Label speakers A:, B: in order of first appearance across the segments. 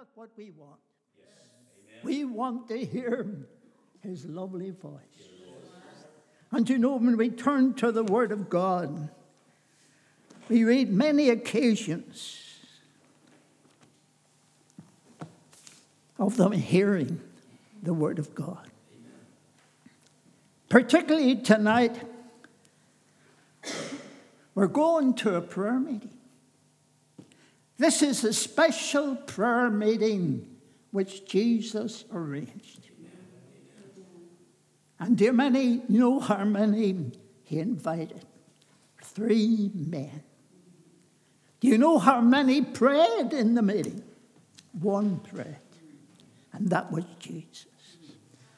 A: that what we want? We want to hear his lovely voice. And you know, when we turn to the Word of God, we read many occasions of them hearing the Word of God. Particularly tonight, we're going to a prayer meeting. This is a special prayer meeting which Jesus arranged. And dear many know how many he invited? Three men. Do you know how many prayed in the meeting? One prayed, and that was Jesus.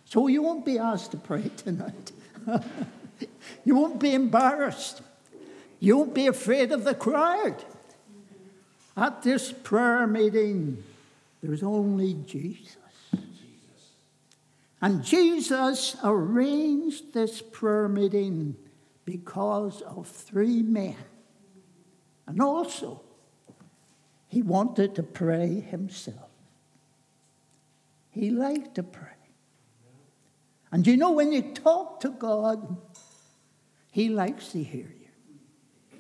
A: So you won't be asked to pray tonight. you won't be embarrassed. You won't be afraid of the crowd. At this prayer meeting, there's only Jesus. And Jesus arranged this prayer meeting because of three men. And also, he wanted to pray himself. He liked to pray. And you know, when you talk to God, he likes to hear you.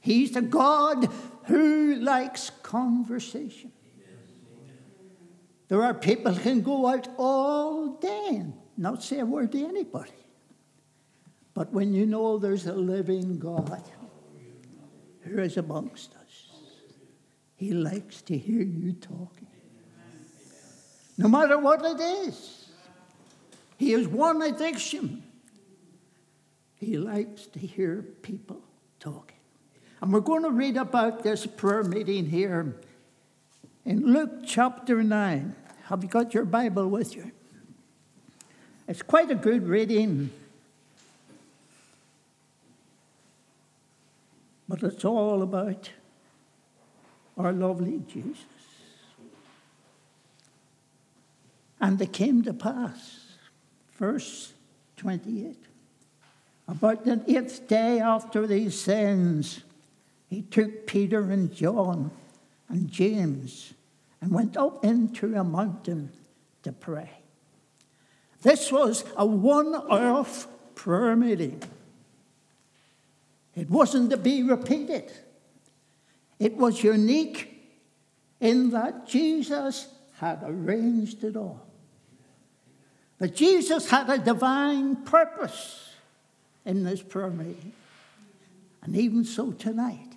A: He's the God who likes conversation. There are people who can go out all day and not say a word to anybody. But when you know there's a living God who is amongst us, He likes to hear you talking. No matter what it is, He has one addiction. He likes to hear people. And we're going to read about this prayer meeting here in Luke chapter 9. Have you got your Bible with you? It's quite a good reading, but it's all about our lovely Jesus. And it came to pass, verse 28. About the eighth day after these sins, he took Peter and John and James and went up into a mountain to pray. This was a one off prayer meeting. It wasn't to be repeated. It was unique in that Jesus had arranged it all. That Jesus had a divine purpose in this prayer meeting. And even so tonight,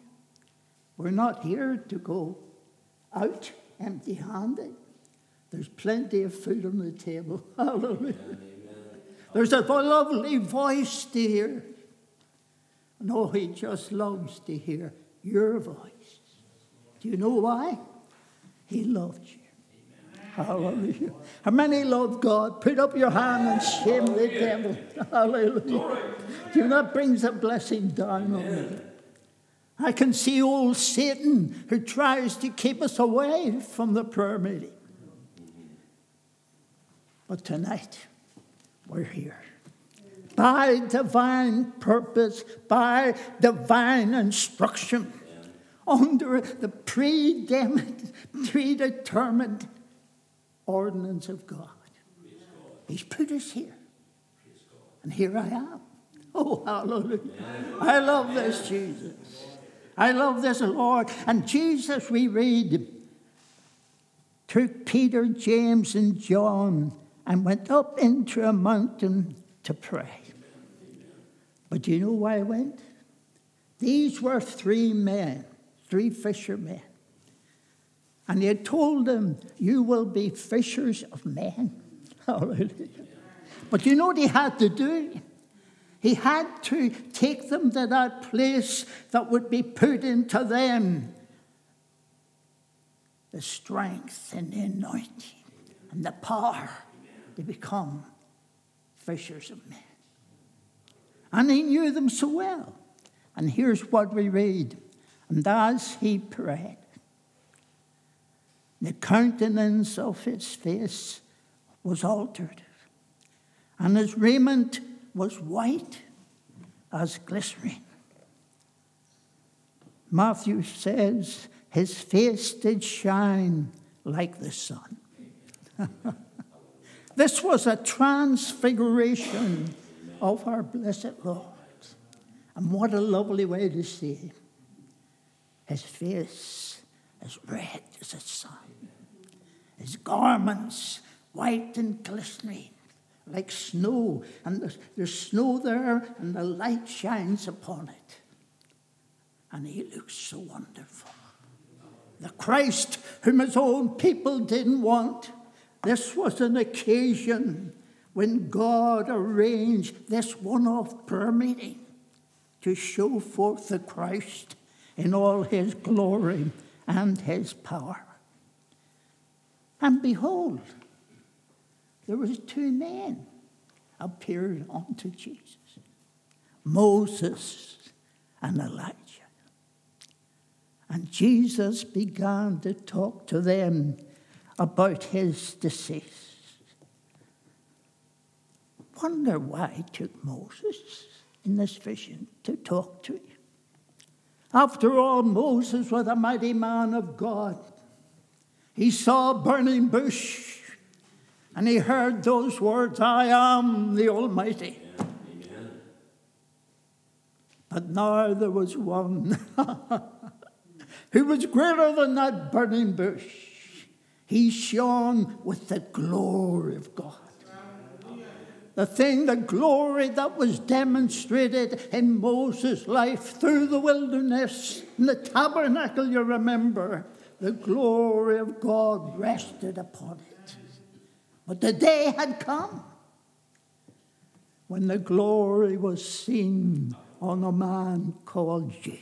A: we're not here to go out empty handed. There's plenty of food on the table. Hallelujah. There's a lovely voice to hear. No, he just loves to hear your voice. Do you know why? He loves you. Hallelujah. How many love God? Put up your hand and shame the devil. Hallelujah. Do you know that brings a blessing down on me? I can see old Satan who tries to keep us away from the prayer meeting. But tonight, we're here. By divine purpose, by divine instruction, under the predetermined ordinance of God. He's put us here. And here I am. Oh, hallelujah. I love this Jesus. I love this Lord. And Jesus, we read, took Peter, James, and John and went up into a mountain to pray. But do you know why I went? These were three men, three fishermen. And he had told them, You will be fishers of men. Hallelujah. But you know what he had to do? He had to take them to that place that would be put into them the strength and the anointing and the power to become fishers of men. And he knew them so well. And here's what we read. And as he prayed, the countenance of his face was altered, and his raiment was white as glycerine. Matthew says, His face did shine like the sun. this was a transfiguration of our blessed Lord. And what a lovely way to see him. His face as red as the sun, his garments white and glistening like snow, and there's, there's snow there, and the light shines upon it. And he looks so wonderful. The Christ whom his own people didn't want. This was an occasion when God arranged this one off prayer meeting to show forth the Christ in all his glory and his power. And behold, there was two men appeared unto Jesus Moses and Elijah. And Jesus began to talk to them about his decease. Wonder why he took Moses in this vision to talk to him. After all, Moses was a mighty man of God. He saw a burning bush and he heard those words, I am the Almighty. But now there was one who was greater than that burning bush. He shone with the glory of God. The thing, the glory that was demonstrated in Moses' life through the wilderness, in the tabernacle, you remember, the glory of God rested upon it. But the day had come when the glory was seen on a man called Jesus.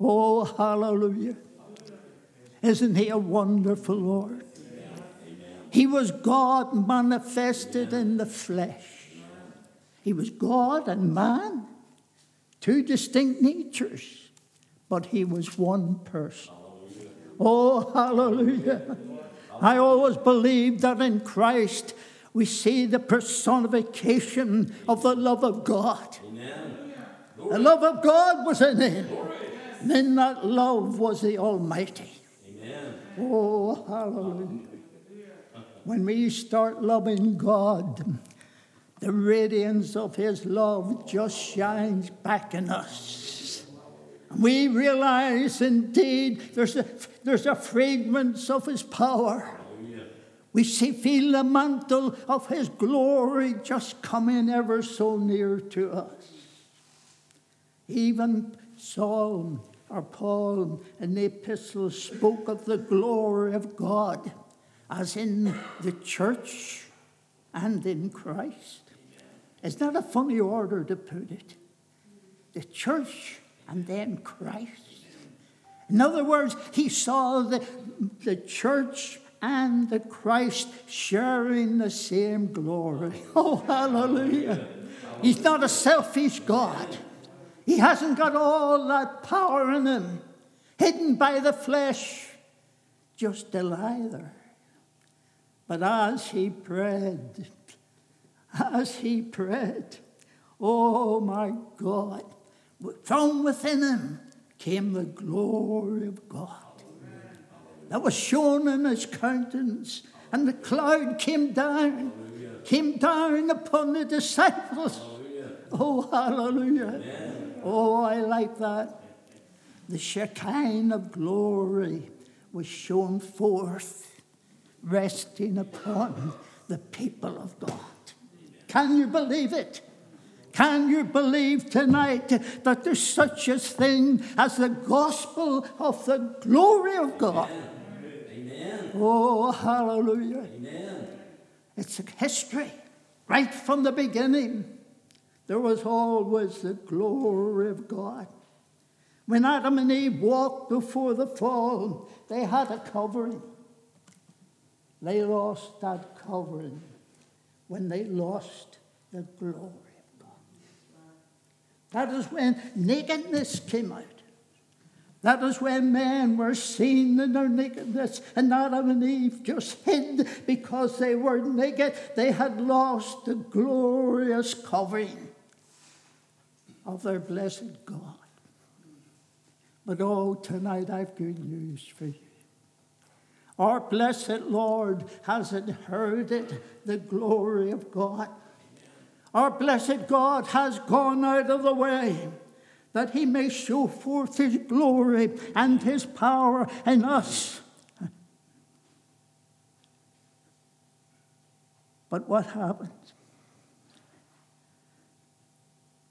A: Oh, hallelujah. Isn't he a wonderful Lord? He was God manifested in the flesh. He was God and man, two distinct natures, but he was one person. Oh, hallelujah. I always believed that in Christ we see the personification of the love of God. The love of God was in him. And in that love was the Almighty. Amen. Oh, hallelujah. When we start loving God, the radiance of His love just shines back in us. We realize indeed there's a there's a fragrance of his power. We see, feel the mantle of his glory just coming ever so near to us. Even Saul or Paul in the epistle spoke of the glory of God as in the church and in Christ. Is that a funny order to put it? The church and then Christ. In other words, he saw the, the church and the Christ sharing the same glory. Oh, hallelujah. He's not a selfish God. He hasn't got all that power in him, hidden by the flesh, just a there. But as he prayed, as he prayed, oh my God, from within him came the glory of God. That was shown in his countenance, and the cloud came down, came down upon the disciples. Oh, hallelujah. Oh, I like that. The Shekinah of glory was shown forth, resting upon the people of God. Can you believe it? Can you believe tonight that there's such a thing as the gospel of the glory of God? Amen. Oh, hallelujah. Amen. It's a history right from the beginning. There was always the glory of God. When Adam and Eve walked before the fall, they had a covering. They lost that covering when they lost the glory. That is when nakedness came out. That is when men were seen in their nakedness, and Adam and Eve just hid because they were naked. They had lost the glorious covering of their blessed God. But oh, tonight I've good news for you. Our blessed Lord has inherited the glory of God. Our blessed God has gone out of the way that he may show forth his glory and his power in us. But what happened?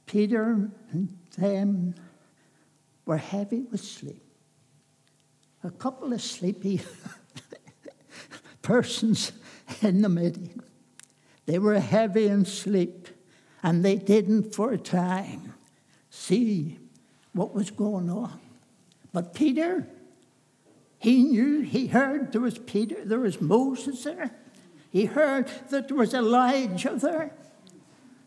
A: Peter and them were heavy with sleep. A couple of sleepy persons in the meeting. They were heavy in sleep, and they didn't for a time see what was going on. But Peter, he knew, he heard there was Peter, there was Moses there. He heard that there was Elijah there.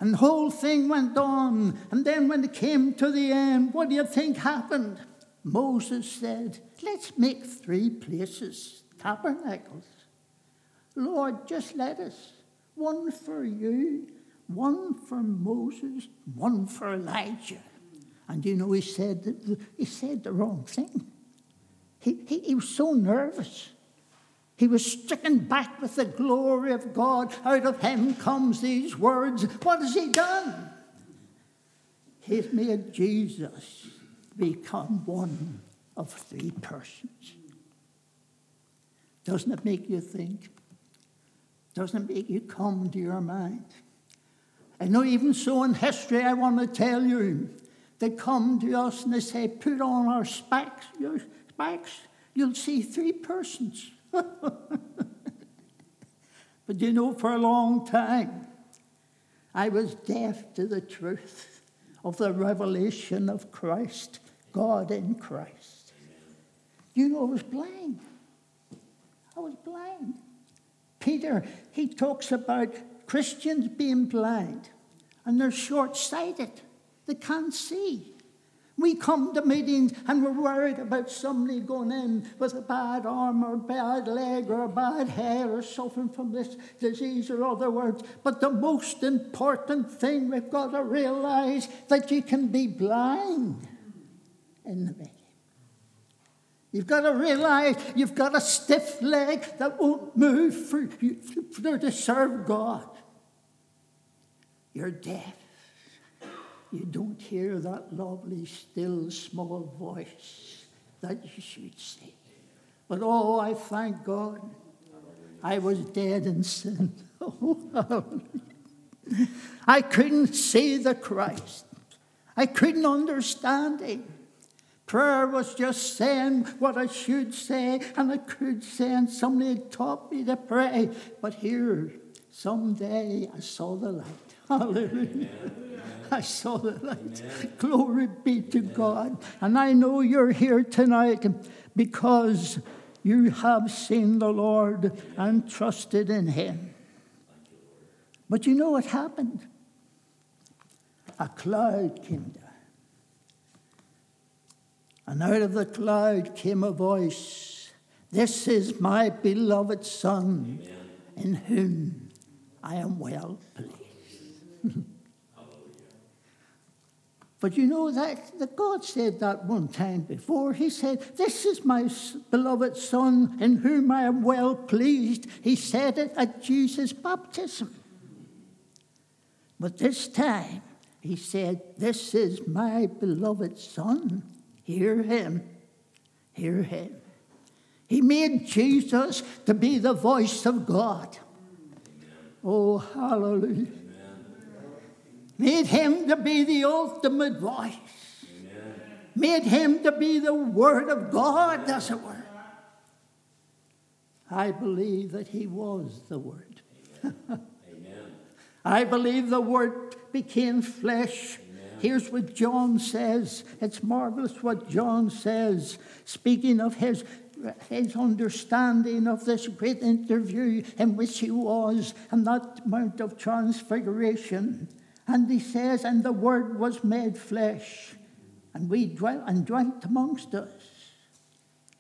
A: And the whole thing went on. And then when it came to the end, what do you think happened? Moses said, Let's make three places, tabernacles. Lord, just let us. One for you, one for Moses, one for Elijah. And you know, he said, the, he said the wrong thing. He, he, he was so nervous. He was stricken back with the glory of God. Out of him comes these words. What has he done? He's made Jesus become one of three persons. Doesn't it make you think? Doesn't it make you come to your mind? I know even so in history, I want to tell you, they come to us and they say, put on our specs, your specs, you'll see three persons. but you know, for a long time, I was deaf to the truth of the revelation of Christ, God in Christ. You know, I was blind. I was blind. Peter, he talks about Christians being blind and they're short sighted, they can't see. We come to meetings and we're worried about somebody going in with a bad arm or a bad leg or a bad hair or suffering from this disease or other words. But the most important thing we've got to realize that you can be blind in the meeting. You've got to realize you've got a stiff leg that won't move for you to serve God. You're deaf you don't hear that lovely, still, small voice that you should say. But oh, I thank God I was dead in sin. I couldn't see the Christ. I couldn't understand him. Prayer was just saying what I should say and I could say, and somebody taught me to pray. But here, someday I saw the light. Hallelujah. I saw the light. Amen. Glory be to God. And I know you're here tonight because you have seen the Lord and trusted in Him. But you know what happened? A cloud came down. And out of the cloud came a voice This is my beloved Son, Amen. in whom I am well pleased. But you know that, that God said that one time before. He said, This is my beloved Son in whom I am well pleased. He said it at Jesus' baptism. But this time, he said, This is my beloved Son. Hear him. Hear him. He made Jesus to be the voice of God. Oh, hallelujah made him to be the ultimate voice, Amen. made him to be the Word of God, as it were. I believe that he was the Word. Amen. I believe the Word became flesh. Here's what John says. It's marvelous what John says, speaking of his his understanding of this great interview in which he was and that Mount of Transfiguration. And he says, and the word was made flesh, and we dwelt and dwelt amongst us.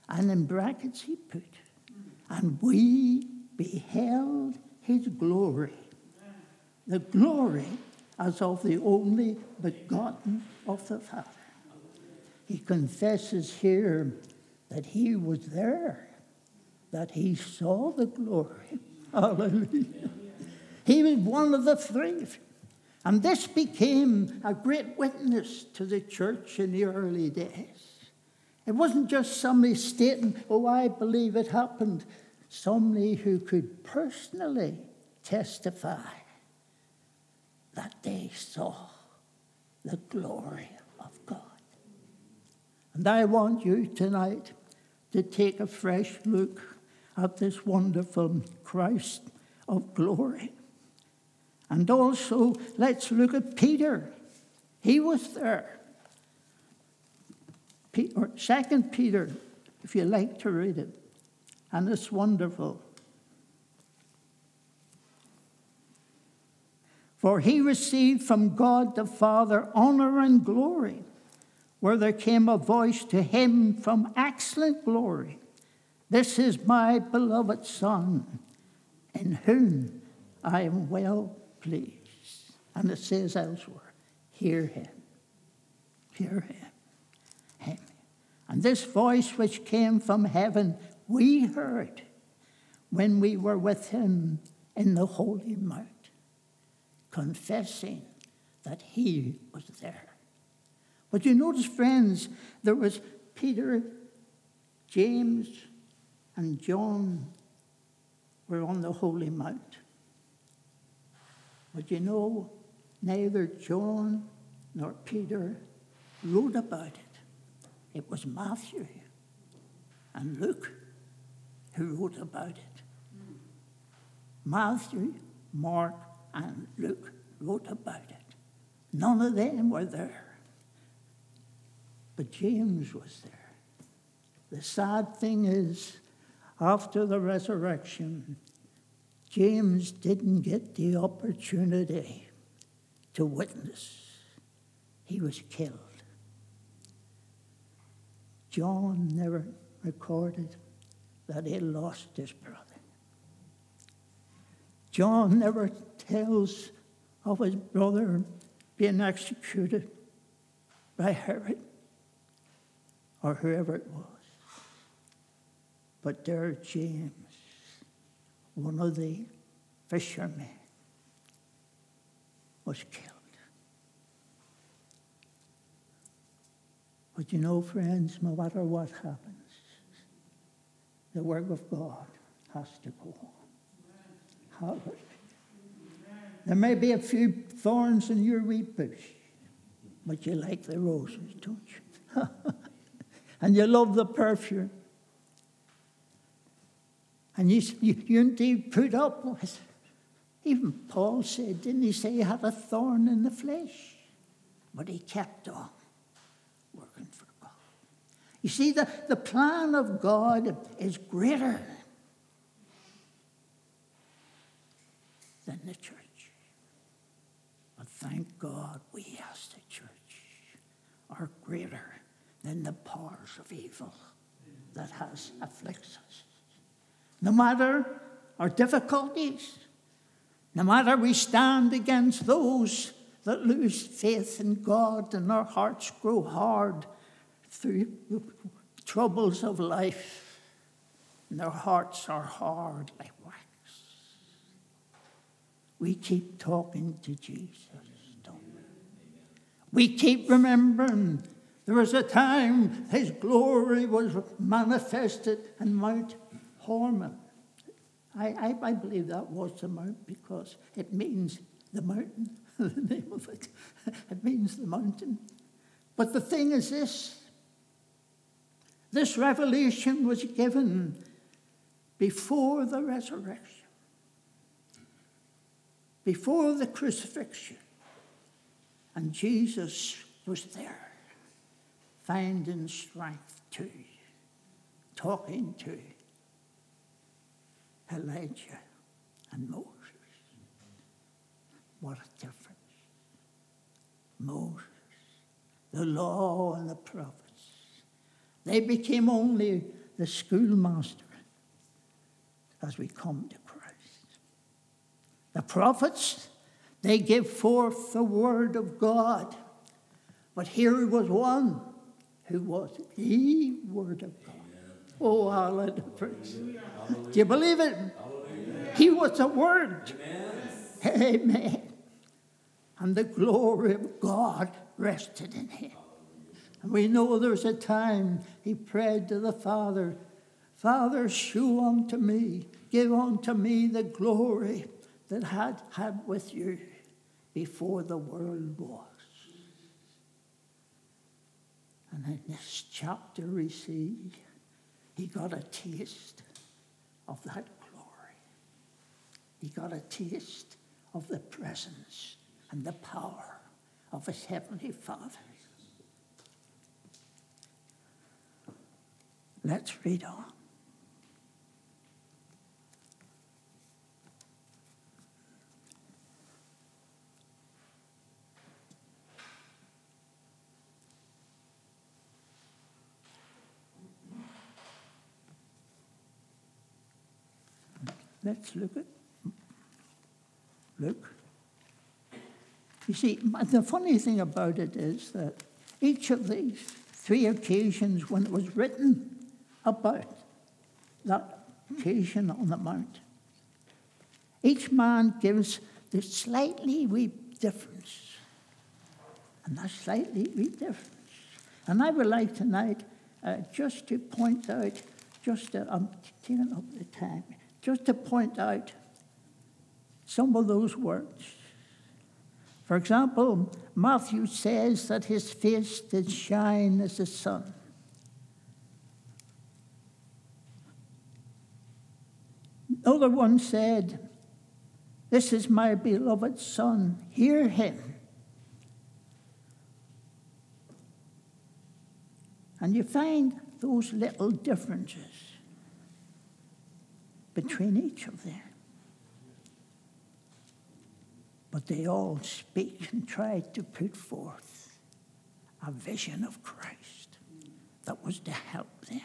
A: And in brackets he put, and we beheld his glory. The glory as of the only begotten of the Father. He confesses here that he was there. that he saw the glory. Hallelujah. He was one of the three. And this became a great witness to the church in the early days. It wasn't just somebody stating, oh, I believe it happened. Somebody who could personally testify that they saw the glory of God. And I want you tonight to take a fresh look at this wonderful Christ of glory. And also, let's look at Peter. He was there. Second Peter, if you like to read it, and it's wonderful. For he received from God the Father honor and glory, where there came a voice to him from excellent glory This is my beloved Son, in whom I am well pleased. And it says elsewhere, Hear him. Hear him. him. And this voice which came from heaven, we heard when we were with him in the Holy Mount, confessing that he was there. But you notice, friends, there was Peter, James, and John were on the Holy Mount. But you know, neither John nor Peter wrote about it. It was Matthew and Luke who wrote about it. Matthew, Mark, and Luke wrote about it. None of them were there. But James was there. The sad thing is, after the resurrection, James didn't get the opportunity to witness. He was killed. John never recorded that he lost his brother. John never tells of his brother being executed by Herod or whoever it was. But there, James, one of the fishermen, was killed. But you know, friends, no matter what happens, the work of God has to go on. There may be a few thorns in your wee bush, but you like the roses, don't you? and you love the perfume. And you, you, you indeed put up with Even Paul said, didn't he say he had a thorn in the flesh? But he kept on working for God. You see, the, the plan of God is greater than the church. But thank God we as the church are greater than the powers of evil that has afflicts us. No matter our difficulties, no matter we stand against those that lose faith in God and our hearts grow hard through troubles of life, and their hearts are hard like wax. We keep talking to Jesus, don't we? We keep remembering there was a time his glory was manifested in Mount Hermon. I, I, I, believe that was the mount because it means the mountain, the name of it. It means the mountain. But the thing is this this revelation was given before the resurrection, before the crucifixion. And Jesus was there, finding strength to, talking to Elijah and Moses. What a difference. Moses, the law and the prophets, they became only the schoolmaster as we come to Christ. The prophets, they give forth the word of God. But here was one who was the word of God. Oh, hallelujah. Do you believe it? He was the Word. Amen. Amen. And the glory of God rested in him. And we know there's a time he prayed to the Father, Father, show unto me, give unto me the glory that I had had with you before the world was. And in this chapter we see he got a taste of that glory. He got a taste of the presence and the power of his heavenly Father. Let's read on. Let's look at Luke. You see, the funny thing about it is that each of these three occasions when it was written about that occasion on the mount, each man gives the slightly wee difference. And that slightly wee difference. And I would like tonight uh, just to point out, just to, I'm taking up the time, just to point out some of those words. For example, Matthew says that his face did shine as the sun. Another one said, This is my beloved Son, hear him. And you find those little differences between each of them. But they all speak and try to put forth a vision of Christ that was to help them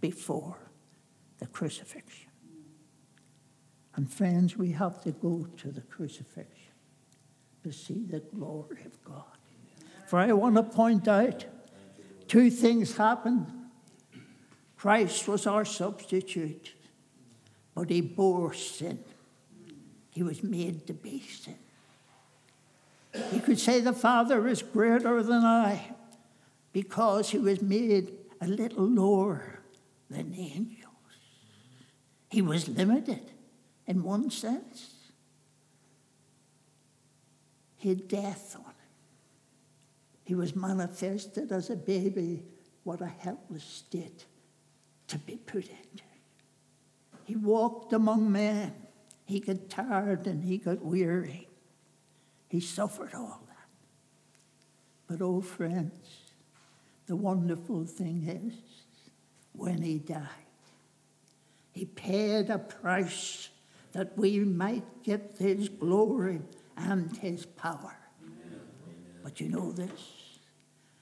A: before the crucifixion. And friends, we have to go to the crucifixion to see the glory of God. For I want to point out two things happened. Christ was our substitute but he bore sin. He was made to be sin. He could say, The Father is greater than I because he was made a little lower than the angels. He was limited in one sense. He had death on him. He was manifested as a baby, what a helpless state to be put into. He walked among men. He got tired and he got weary. He suffered all that. But, oh, friends, the wonderful thing is when he died, he paid a price that we might get his glory and his power. But you know this?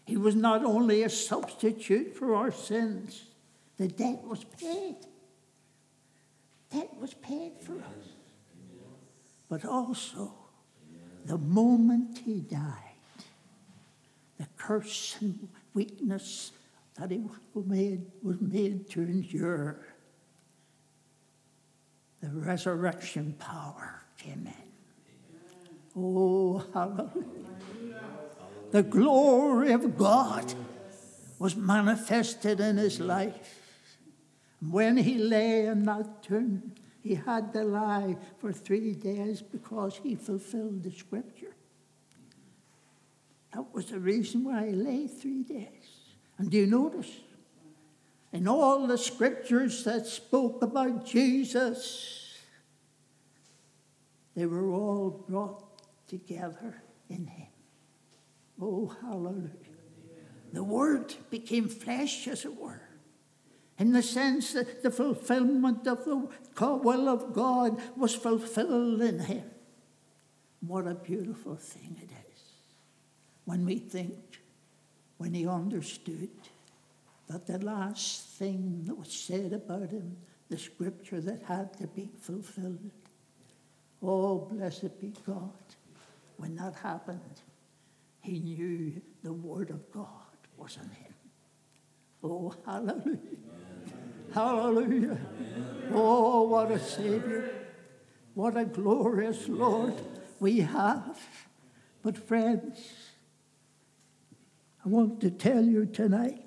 A: He was not only a substitute for our sins, the debt was paid. That was paid for us. But also, the moment he died, the curse and weakness that he was made, was made to endure, the resurrection power came in. Oh, hallelujah. The glory of God was manifested in his life. When he lay in that tomb, he had to lie for three days because he fulfilled the scripture. That was the reason why he lay three days. And do you notice? In all the scriptures that spoke about Jesus, they were all brought together in him. Oh, hallelujah. The Word became flesh, as it were in the sense that the fulfillment of the will of God was fulfilled in him. What a beautiful thing it is when we think, when he understood that the last thing that was said about him, the scripture that had to be fulfilled. Oh, blessed be God. When that happened, he knew the word of God was in him. Oh, hallelujah. Hallelujah. Oh, what a Savior. What a glorious Lord we have. But, friends, I want to tell you tonight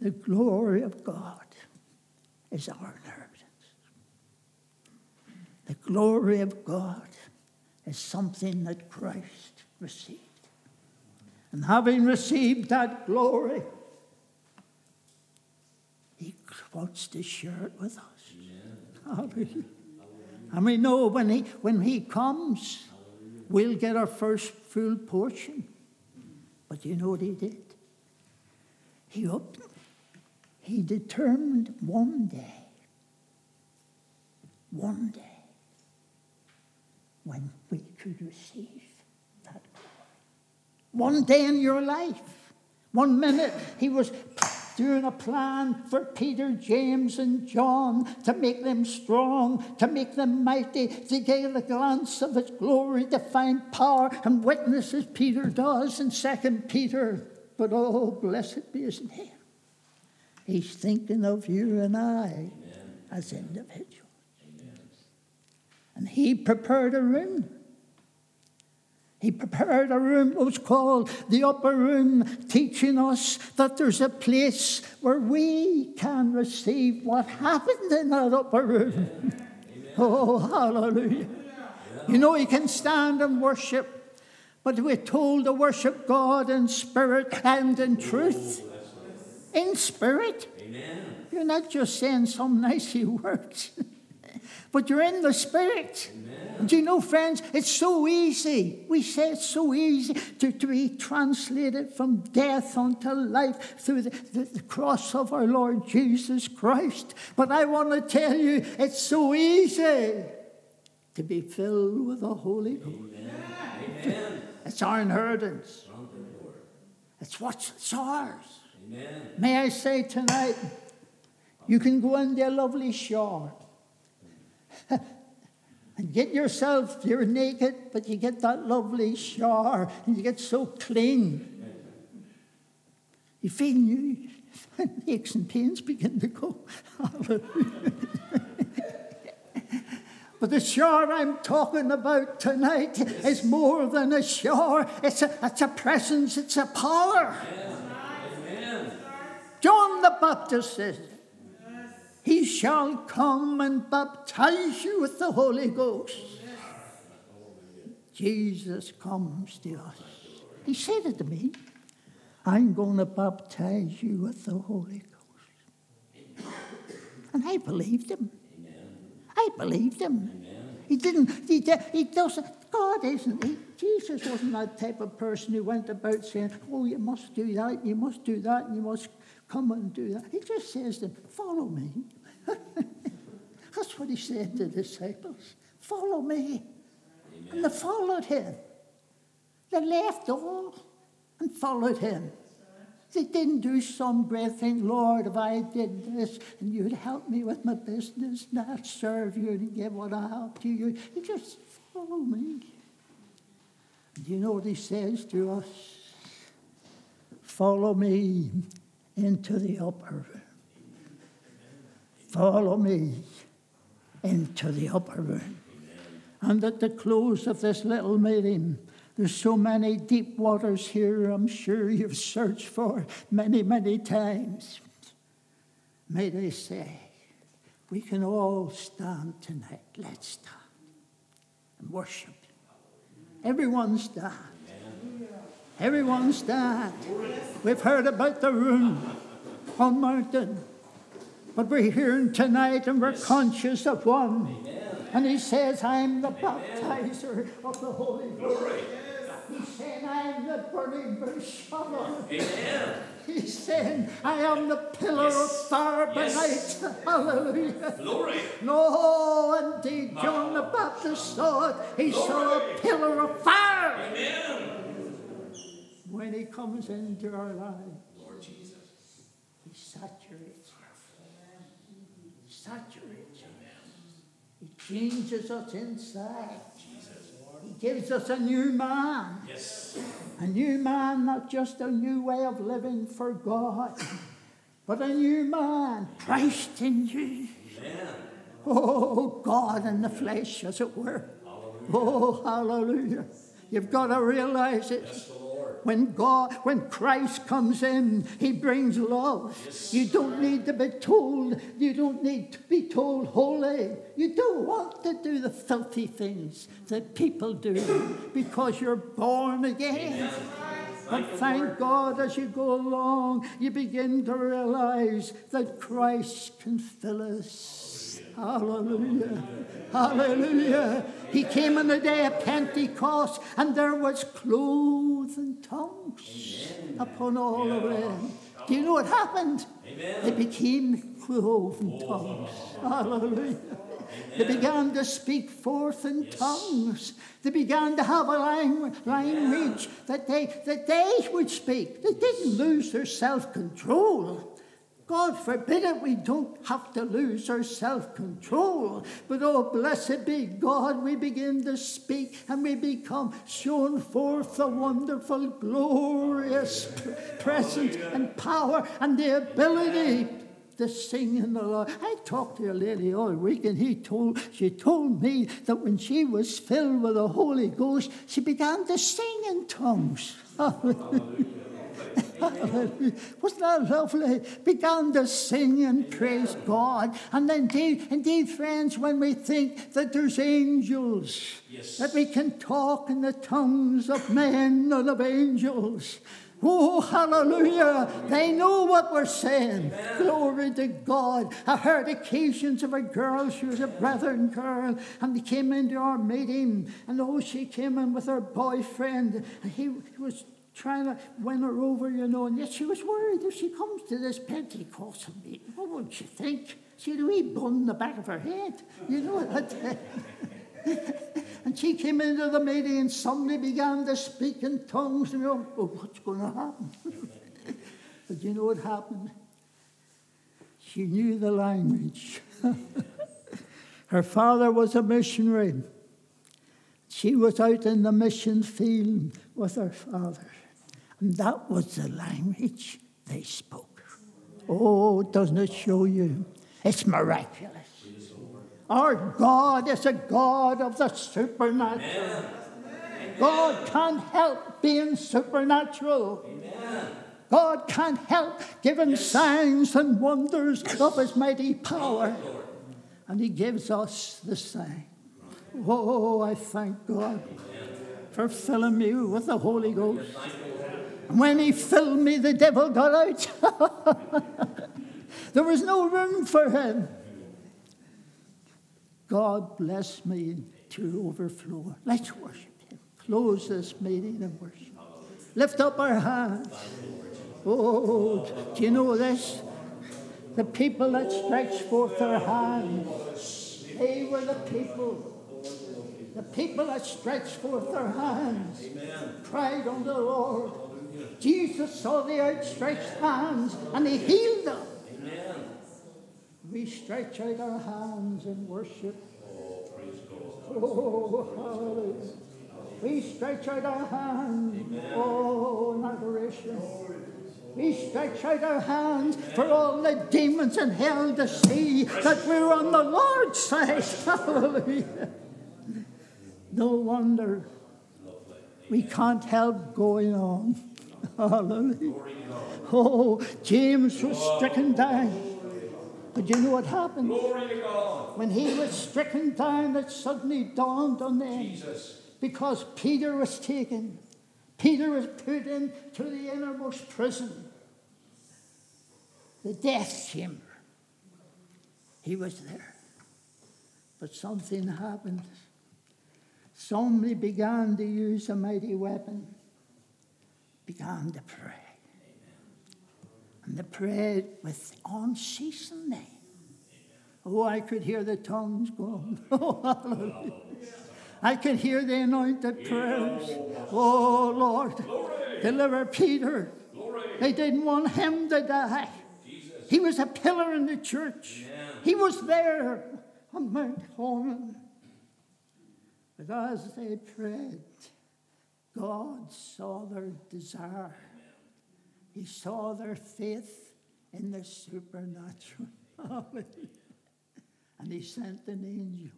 A: the glory of God is our inheritance. The glory of God is something that Christ received. And having received that glory, he wants to share it with us. Hallelujah. And we know when he, when he comes, we'll get our first full portion. But you know what he did? He, up, he determined one day, one day, when we could receive. One day in your life, one minute, he was doing a plan for Peter, James, and John to make them strong, to make them mighty, to get a glance of his glory, to find power and witness as Peter does in Second Peter. But oh, blessed be his name. He's thinking of you and I Amen. as individuals. And he prepared a room. He prepared a room that was called the upper room, teaching us that there's a place where we can receive what happened in that upper room. Oh, hallelujah. You know, you can stand and worship, but we're told to worship God in spirit and in truth. Oh, in spirit. Amen. You're not just saying some nicey words. But you're in the Spirit. Amen. Do you know, friends, it's so easy. We say it's so easy to, to be translated from death unto life through the, the, the cross of our Lord Jesus Christ. But I want to tell you, it's so easy to be filled with the Holy Ghost. Amen. It's our inheritance. It's what's it's ours. Amen. May I say tonight, you can go in their lovely shower and get yourself, you're naked, but you get that lovely shower and you get so clean. You feel new, aches and pains begin to go. But the shower I'm talking about tonight is more than a shower. It's a, it's a presence, it's a power. Amen. John the Baptist says, he shall come and baptize you with the Holy Ghost. Jesus comes to us. He said it to me. I'm going to baptize you with the Holy Ghost. And I believed him. I believed him. He didn't, he, he doesn't, God isn't, he, Jesus wasn't that type of person who went about saying, oh, you must do that, you must do that, and you must come and do that. He just says to them, follow me. That's what he said to the disciples. Follow me. Amen. And they followed him. They left all and followed him. They didn't do some great thing, Lord, if I did this and you'd help me with my business and I'd serve you and give what I have to you. You just follow me. Do you know what he says to us? Follow me into the upper room. Follow me into the upper room. And at the close of this little meeting, there's so many deep waters here, I'm sure you've searched for many, many times. May they say, we can all stand tonight. Let's stand and worship. Everyone stand. Everyone stand. We've heard about the room on mountain. But we're hearing tonight and we're yes. conscious of one. Amen. And he says, I'm the baptizer of the Holy Ghost. He's saying, I'm the burning bush Amen. He's saying, I am the pillar yes. of fire by yes. night. Hallelujah. Glory. No, indeed, John the Baptist saw it. He Glory. saw a pillar of fire. Amen. When he comes into our lives, Lord Jesus, he saturates us. He saturates us. He changes us inside. He gives us a new man.
B: Yes.
A: A new man, not just a new way of living for God, but a new man, Christ in you.
B: Amen.
A: Oh, God in the flesh, as it were. Oh, hallelujah. You've got to realize it.
B: Yes.
A: When God, when Christ comes in, He brings love. You don't need to be told. You don't need to be told holy. You don't want to do the filthy things that people do because you're born again. But thank God as you go along, you begin to realize that Christ can fill us. Hallelujah. Hallelujah. He came on the day of Pentecost, and there was cloven tongues upon all of them. Do you know what happened? They became cloven tongues. Hallelujah. They began to speak forth in tongues. They began to have a language, that, they, that they would speak. They didn't lose their self control. God forbid it, we don't have to lose our self control. But oh, blessed be God, we begin to speak and we become shown forth the wonderful, glorious presence and power and the ability to sing in the Lord. I talked to a lady all week, and he told she told me that when she was filled with the Holy Ghost, she began to sing in tongues. Wasn't that lovely? Began to sing and praise God. And then, indeed, indeed, friends, when we think that there's angels,
B: Yes.
A: that we can talk in the tongues of men and of angels. Oh, hallelujah. They know what we're saying. Glory to God. I heard occasions of a girl, she was a brethren girl, and they came into our meeting, and oh, she came in with her boyfriend, and he, he was trying to win her over, you know, and yet she was worried if she comes to this Pentecostal meeting, what would she think? She had a wee bun in the back of her head, you know that. And she came into the meeting and somebody began to speak in tongues. And you oh, what's going to happen? but you know what happened? She knew the language. her father was a missionary. She was out in the mission field with her father. And that was the language they spoke. Oh, doesn't it show you? It's miraculous. Our God is a God of the supernatural. God can't help being supernatural. God can't help giving signs and wonders of His mighty power. And He gives us the sign. Oh, I thank God for filling me with the Holy Ghost. And when He filled me, the devil got out. there was no room for him. God bless me to overflow. Let's worship Him. Close this meeting and worship. Lift up our hands. Oh, do you know this? The people that stretched forth their hands, they were the people. The people that stretched forth their hands cried unto the Lord. Jesus saw the outstretched hands and He healed them. We stretch out our hands in worship. Oh, hallelujah. We stretch out our hands, oh, in adoration. We stretch out our hands for all the demons in hell to see that we're on the Lord's side. Hallelujah. No wonder we can't help going on. Hallelujah. Oh, James was stricken down. But you know what happened?
B: Glory to God.
A: When he was stricken down, it suddenly dawned on them.
B: Jesus.
A: Because Peter was taken. Peter was put into the innermost prison, the death chamber. He was there. But something happened. Somebody began to use a mighty weapon, began to pray. And they prayed with unceasing name. Oh, I could hear the tongues going. Oh, hallelujah. I could hear the anointed prayers. Oh, Lord, deliver Peter. They didn't want him to die. He was a pillar in the church. He was there on Mount Hermon. But as they prayed, God saw their desire. He saw their faith in the supernatural. and he sent an angel.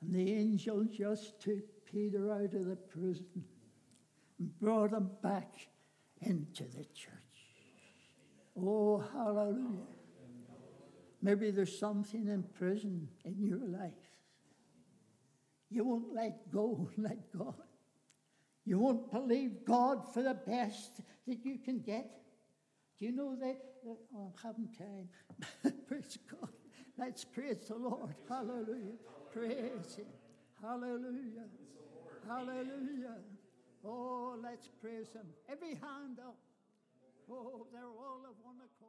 A: And the angel just took Peter out of the prison and brought him back into the church. Oh, hallelujah. Maybe there's something in prison in your life. You won't let go, let God. You won't believe God for the best that you can get. Do you know that? oh, I'm having time. praise God. Let's praise the Lord. Hallelujah. Praise Him. Hallelujah. Hallelujah. Oh, let's praise Him. Every hand up. Oh, they're all of one accord.